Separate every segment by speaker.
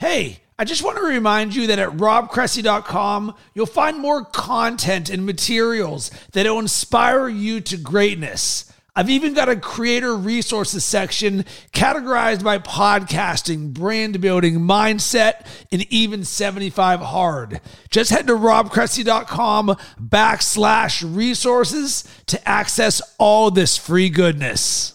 Speaker 1: Hey, I just want to remind you that at robcressy.com, you'll find more content and materials that will inspire you to greatness. I've even got a creator resources section categorized by podcasting, brand building, mindset, and even 75 hard. Just head to robcressy.com backslash resources to access all this free goodness.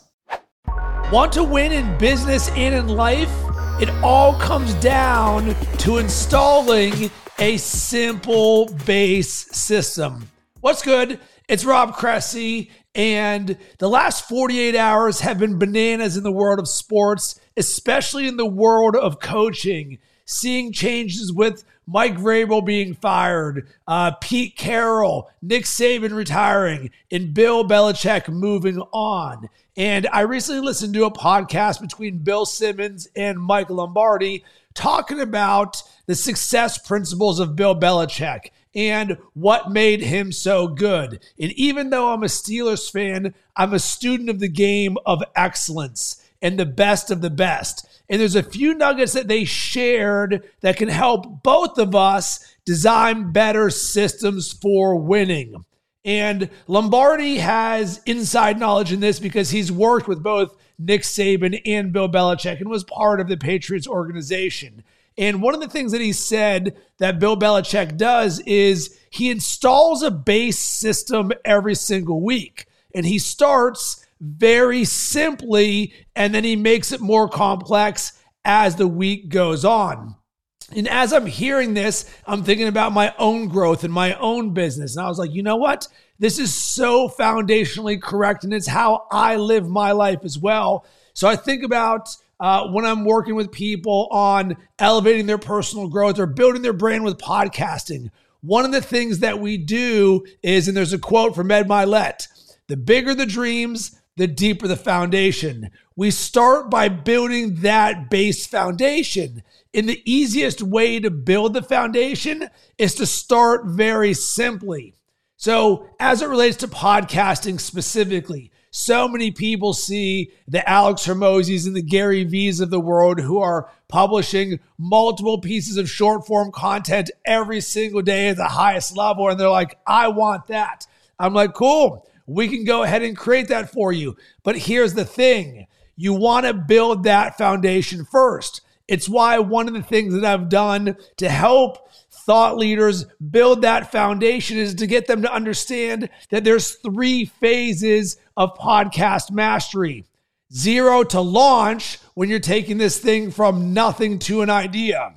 Speaker 1: Want to win in business and in life? It all comes down to installing a simple base system. What's good? It's Rob Cressy, and the last 48 hours have been bananas in the world of sports, especially in the world of coaching. Seeing changes with Mike Vrabel being fired, uh, Pete Carroll, Nick Saban retiring, and Bill Belichick moving on. And I recently listened to a podcast between Bill Simmons and Mike Lombardi talking about the success principles of Bill Belichick and what made him so good. And even though I'm a Steelers fan, I'm a student of the game of excellence and the best of the best. And there's a few nuggets that they shared that can help both of us design better systems for winning. And Lombardi has inside knowledge in this because he's worked with both Nick Saban and Bill Belichick and was part of the Patriots organization. And one of the things that he said that Bill Belichick does is he installs a base system every single week. And he starts very simply and then he makes it more complex as the week goes on. And as I'm hearing this, I'm thinking about my own growth and my own business. And I was like, you know what? This is so foundationally correct. And it's how I live my life as well. So I think about uh, when I'm working with people on elevating their personal growth or building their brand with podcasting. One of the things that we do is, and there's a quote from Ed Mylett the bigger the dreams, the deeper the foundation. We start by building that base foundation. And the easiest way to build the foundation is to start very simply. So, as it relates to podcasting specifically, so many people see the Alex Hormozis and the Gary V's of the world who are publishing multiple pieces of short form content every single day at the highest level. And they're like, I want that. I'm like, cool. We can go ahead and create that for you. But here's the thing you want to build that foundation first. It's why one of the things that I've done to help thought leaders build that foundation is to get them to understand that there's three phases of podcast mastery. Zero to launch when you're taking this thing from nothing to an idea.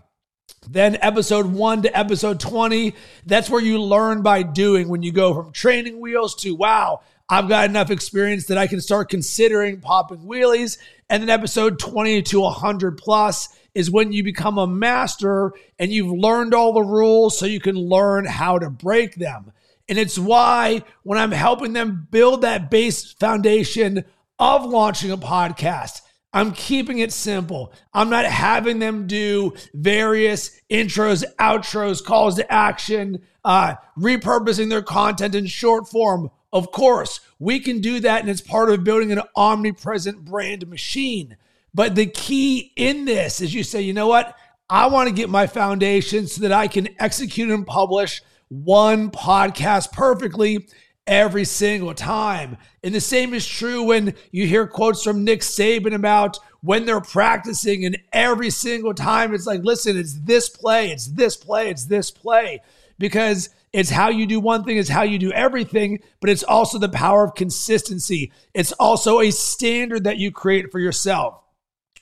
Speaker 1: Then episode 1 to episode 20, that's where you learn by doing when you go from training wheels to wow, I've got enough experience that I can start considering popping wheelies. And then episode 20 to 100 plus is when you become a master and you've learned all the rules so you can learn how to break them. And it's why when I'm helping them build that base foundation of launching a podcast, I'm keeping it simple. I'm not having them do various intros, outros, calls to action, uh, repurposing their content in short form. Of course, we can do that, and it's part of building an omnipresent brand machine. But the key in this is you say, you know what? I want to get my foundation so that I can execute and publish one podcast perfectly every single time. And the same is true when you hear quotes from Nick Saban about when they're practicing, and every single time it's like, listen, it's this play, it's this play, it's this play. Because it's how you do one thing, it's how you do everything, but it's also the power of consistency. It's also a standard that you create for yourself.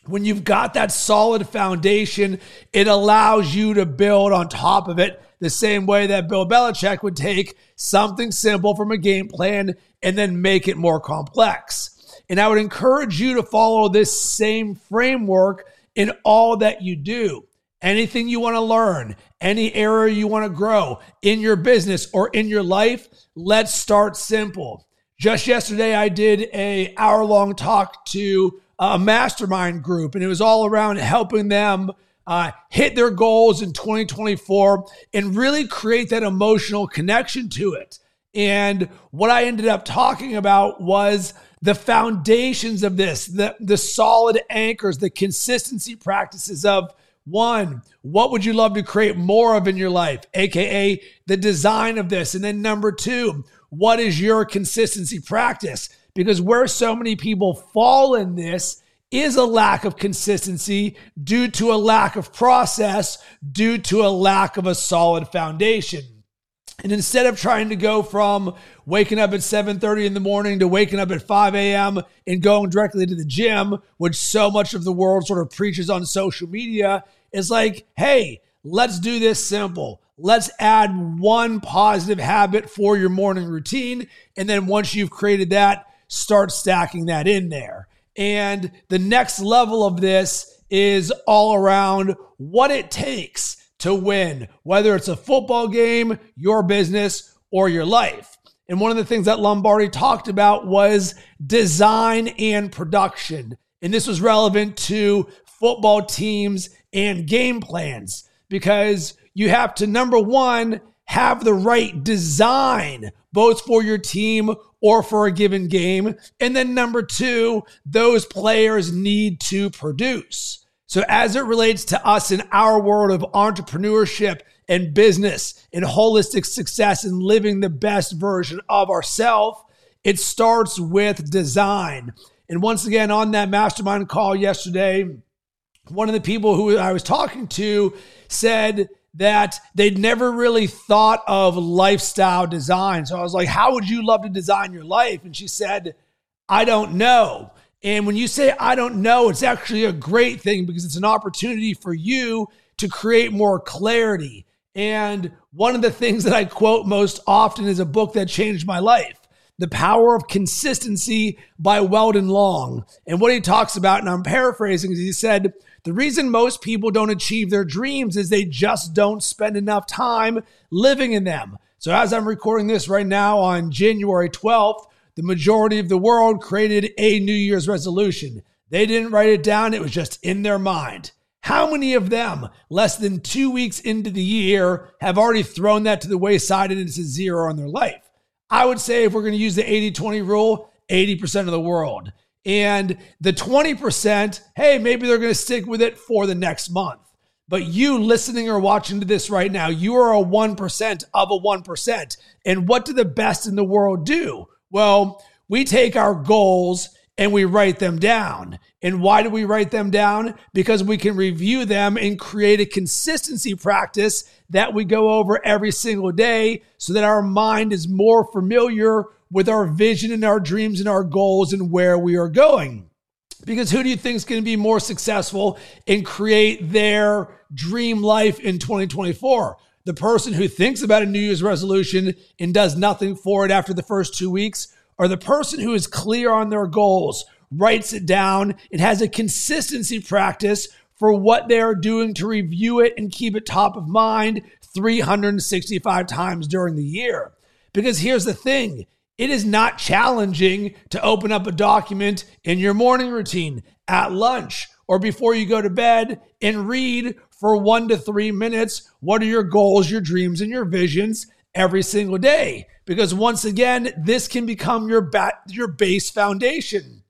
Speaker 1: When you've got that solid foundation, it allows you to build on top of it the same way that Bill Belichick would take something simple from a game plan and then make it more complex. And I would encourage you to follow this same framework in all that you do anything you want to learn, any area you want to grow in your business or in your life, let's start simple. Just yesterday I did a hour long talk to a mastermind group and it was all around helping them uh, hit their goals in 2024 and really create that emotional connection to it. And what I ended up talking about was the foundations of this, the, the solid anchors, the consistency practices of one, what would you love to create more of in your life? AKA the design of this. And then number two, what is your consistency practice? Because where so many people fall in this is a lack of consistency due to a lack of process, due to a lack of a solid foundation. And instead of trying to go from waking up at 7:30 in the morning to waking up at 5 a.m. and going directly to the gym, which so much of the world sort of preaches on social media, is like, hey, let's do this simple. Let's add one positive habit for your morning routine. And then once you've created that, start stacking that in there. And the next level of this is all around what it takes to win, whether it's a football game, your business, or your life. And one of the things that Lombardi talked about was design and production. And this was relevant to football teams and game plans because you have to, number one, have the right design, both for your team or for a given game. And then number two, those players need to produce. So, as it relates to us in our world of entrepreneurship and business and holistic success and living the best version of ourselves, it starts with design. And once again, on that mastermind call yesterday, one of the people who I was talking to said that they'd never really thought of lifestyle design. So I was like, How would you love to design your life? And she said, I don't know. And when you say, I don't know, it's actually a great thing because it's an opportunity for you to create more clarity. And one of the things that I quote most often is a book that changed my life. The Power of Consistency by Weldon Long. And what he talks about, and I'm paraphrasing, is he said, the reason most people don't achieve their dreams is they just don't spend enough time living in them. So, as I'm recording this right now on January 12th, the majority of the world created a New Year's resolution. They didn't write it down, it was just in their mind. How many of them, less than two weeks into the year, have already thrown that to the wayside and it's a zero in their life? I would say if we're going to use the 80 20 rule, 80% of the world. And the 20%, hey, maybe they're going to stick with it for the next month. But you listening or watching to this right now, you are a 1% of a 1%. And what do the best in the world do? Well, we take our goals and we write them down. And why do we write them down? Because we can review them and create a consistency practice that we go over every single day so that our mind is more familiar with our vision and our dreams and our goals and where we are going. Because who do you think is going to be more successful and create their dream life in 2024? The person who thinks about a New Year's resolution and does nothing for it after the first two weeks, or the person who is clear on their goals, writes it down, and has a consistency practice for what they are doing to review it and keep it top of mind 365 times during the year. Because here's the thing it is not challenging to open up a document in your morning routine, at lunch, or before you go to bed and read for one to three minutes what are your goals, your dreams, and your visions every single day. Because once again, this can become your, bat, your base foundation.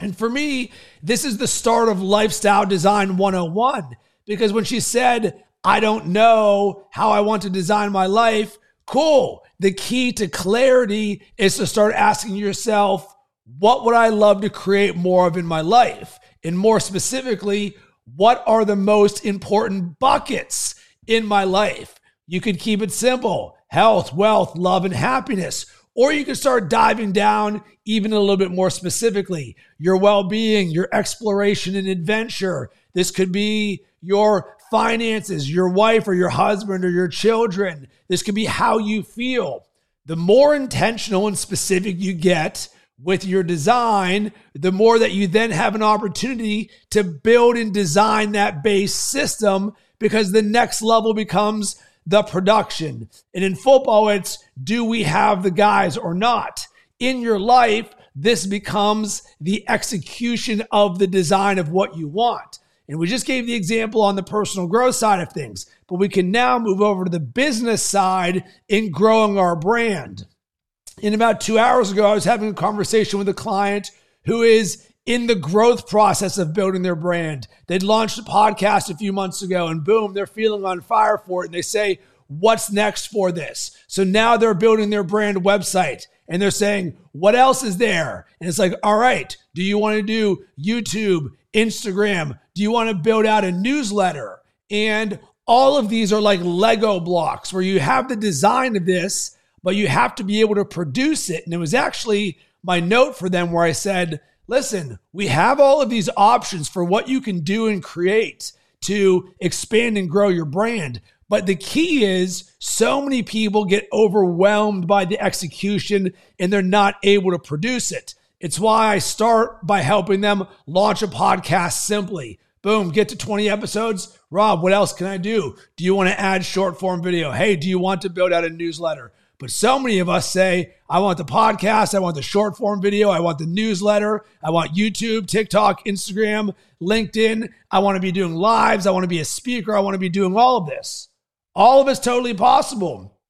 Speaker 1: And for me, this is the start of Lifestyle Design 101. Because when she said, I don't know how I want to design my life, cool. The key to clarity is to start asking yourself, what would I love to create more of in my life? And more specifically, what are the most important buckets in my life? You could keep it simple health, wealth, love, and happiness. Or you can start diving down even a little bit more specifically your well being, your exploration and adventure. This could be your finances, your wife or your husband or your children. This could be how you feel. The more intentional and specific you get with your design, the more that you then have an opportunity to build and design that base system because the next level becomes the production. And in football, it's do we have the guys or not? In your life, this becomes the execution of the design of what you want. And we just gave the example on the personal growth side of things, but we can now move over to the business side in growing our brand. In about two hours ago, I was having a conversation with a client who is in the growth process of building their brand. They'd launched a podcast a few months ago and boom, they're feeling on fire for it. And they say, What's next for this? So now they're building their brand website and they're saying, What else is there? And it's like, All right, do you want to do YouTube, Instagram? Do you want to build out a newsletter? And all of these are like Lego blocks where you have the design of this, but you have to be able to produce it. And it was actually my note for them where I said, listen, we have all of these options for what you can do and create to expand and grow your brand. But the key is so many people get overwhelmed by the execution and they're not able to produce it. It's why I start by helping them launch a podcast simply. Boom, get to 20 episodes. Rob, what else can I do? Do you want to add short form video? Hey, do you want to build out a newsletter? But so many of us say, I want the podcast, I want the short form video, I want the newsletter, I want YouTube, TikTok, Instagram, LinkedIn. I want to be doing lives, I want to be a speaker, I want to be doing all of this. All of it's totally possible.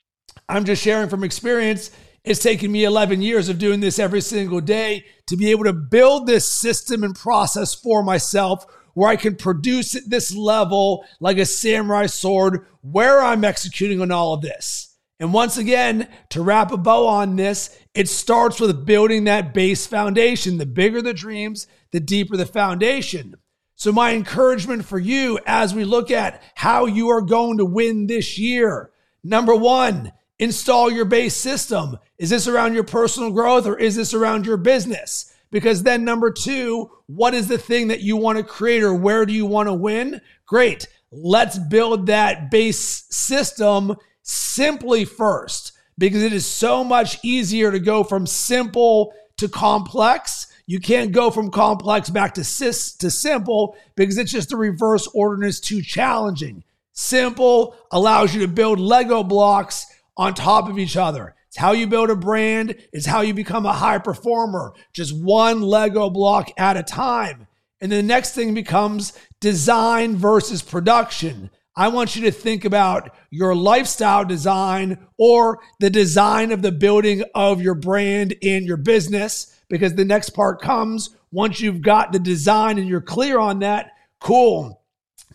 Speaker 1: I'm just sharing from experience. It's taken me 11 years of doing this every single day to be able to build this system and process for myself where I can produce at this level like a samurai sword where I'm executing on all of this. And once again, to wrap a bow on this, it starts with building that base foundation. The bigger the dreams, the deeper the foundation. So, my encouragement for you as we look at how you are going to win this year number one, install your base system. Is this around your personal growth or is this around your business? Because then, number two, what is the thing that you want to create or where do you want to win? Great. Let's build that base system simply first because it is so much easier to go from simple to complex. You can't go from complex back to cis to simple because it's just the reverse order and it's too challenging. Simple allows you to build Lego blocks on top of each other. It's how you build a brand, it's how you become a high performer, just one Lego block at a time. And the next thing becomes design versus production. I want you to think about your lifestyle design or the design of the building of your brand and your business because the next part comes once you've got the design and you're clear on that. Cool.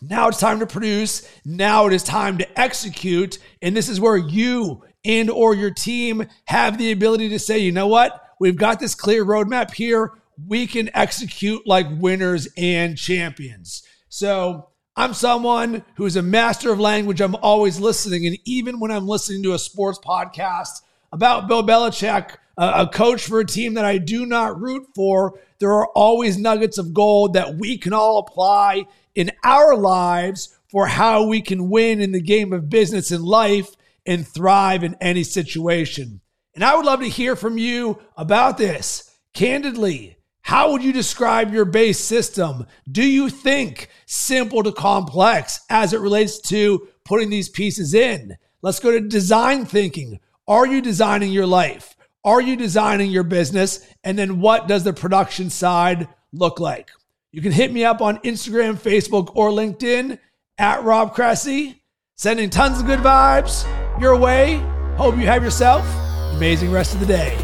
Speaker 1: Now it's time to produce. Now it is time to execute. And this is where you and or your team have the ability to say, you know what? We've got this clear roadmap here. We can execute like winners and champions. So I'm someone who is a master of language. I'm always listening. And even when I'm listening to a sports podcast about Bill Belichick, a coach for a team that I do not root for, there are always nuggets of gold that we can all apply in our lives for how we can win in the game of business and life and thrive in any situation. And I would love to hear from you about this candidly. How would you describe your base system? Do you think simple to complex as it relates to putting these pieces in? Let's go to design thinking. Are you designing your life? Are you designing your business? And then what does the production side look like? You can hit me up on Instagram, Facebook, or LinkedIn at Rob Cressy. Sending tons of good vibes your way. Hope you have yourself amazing rest of the day.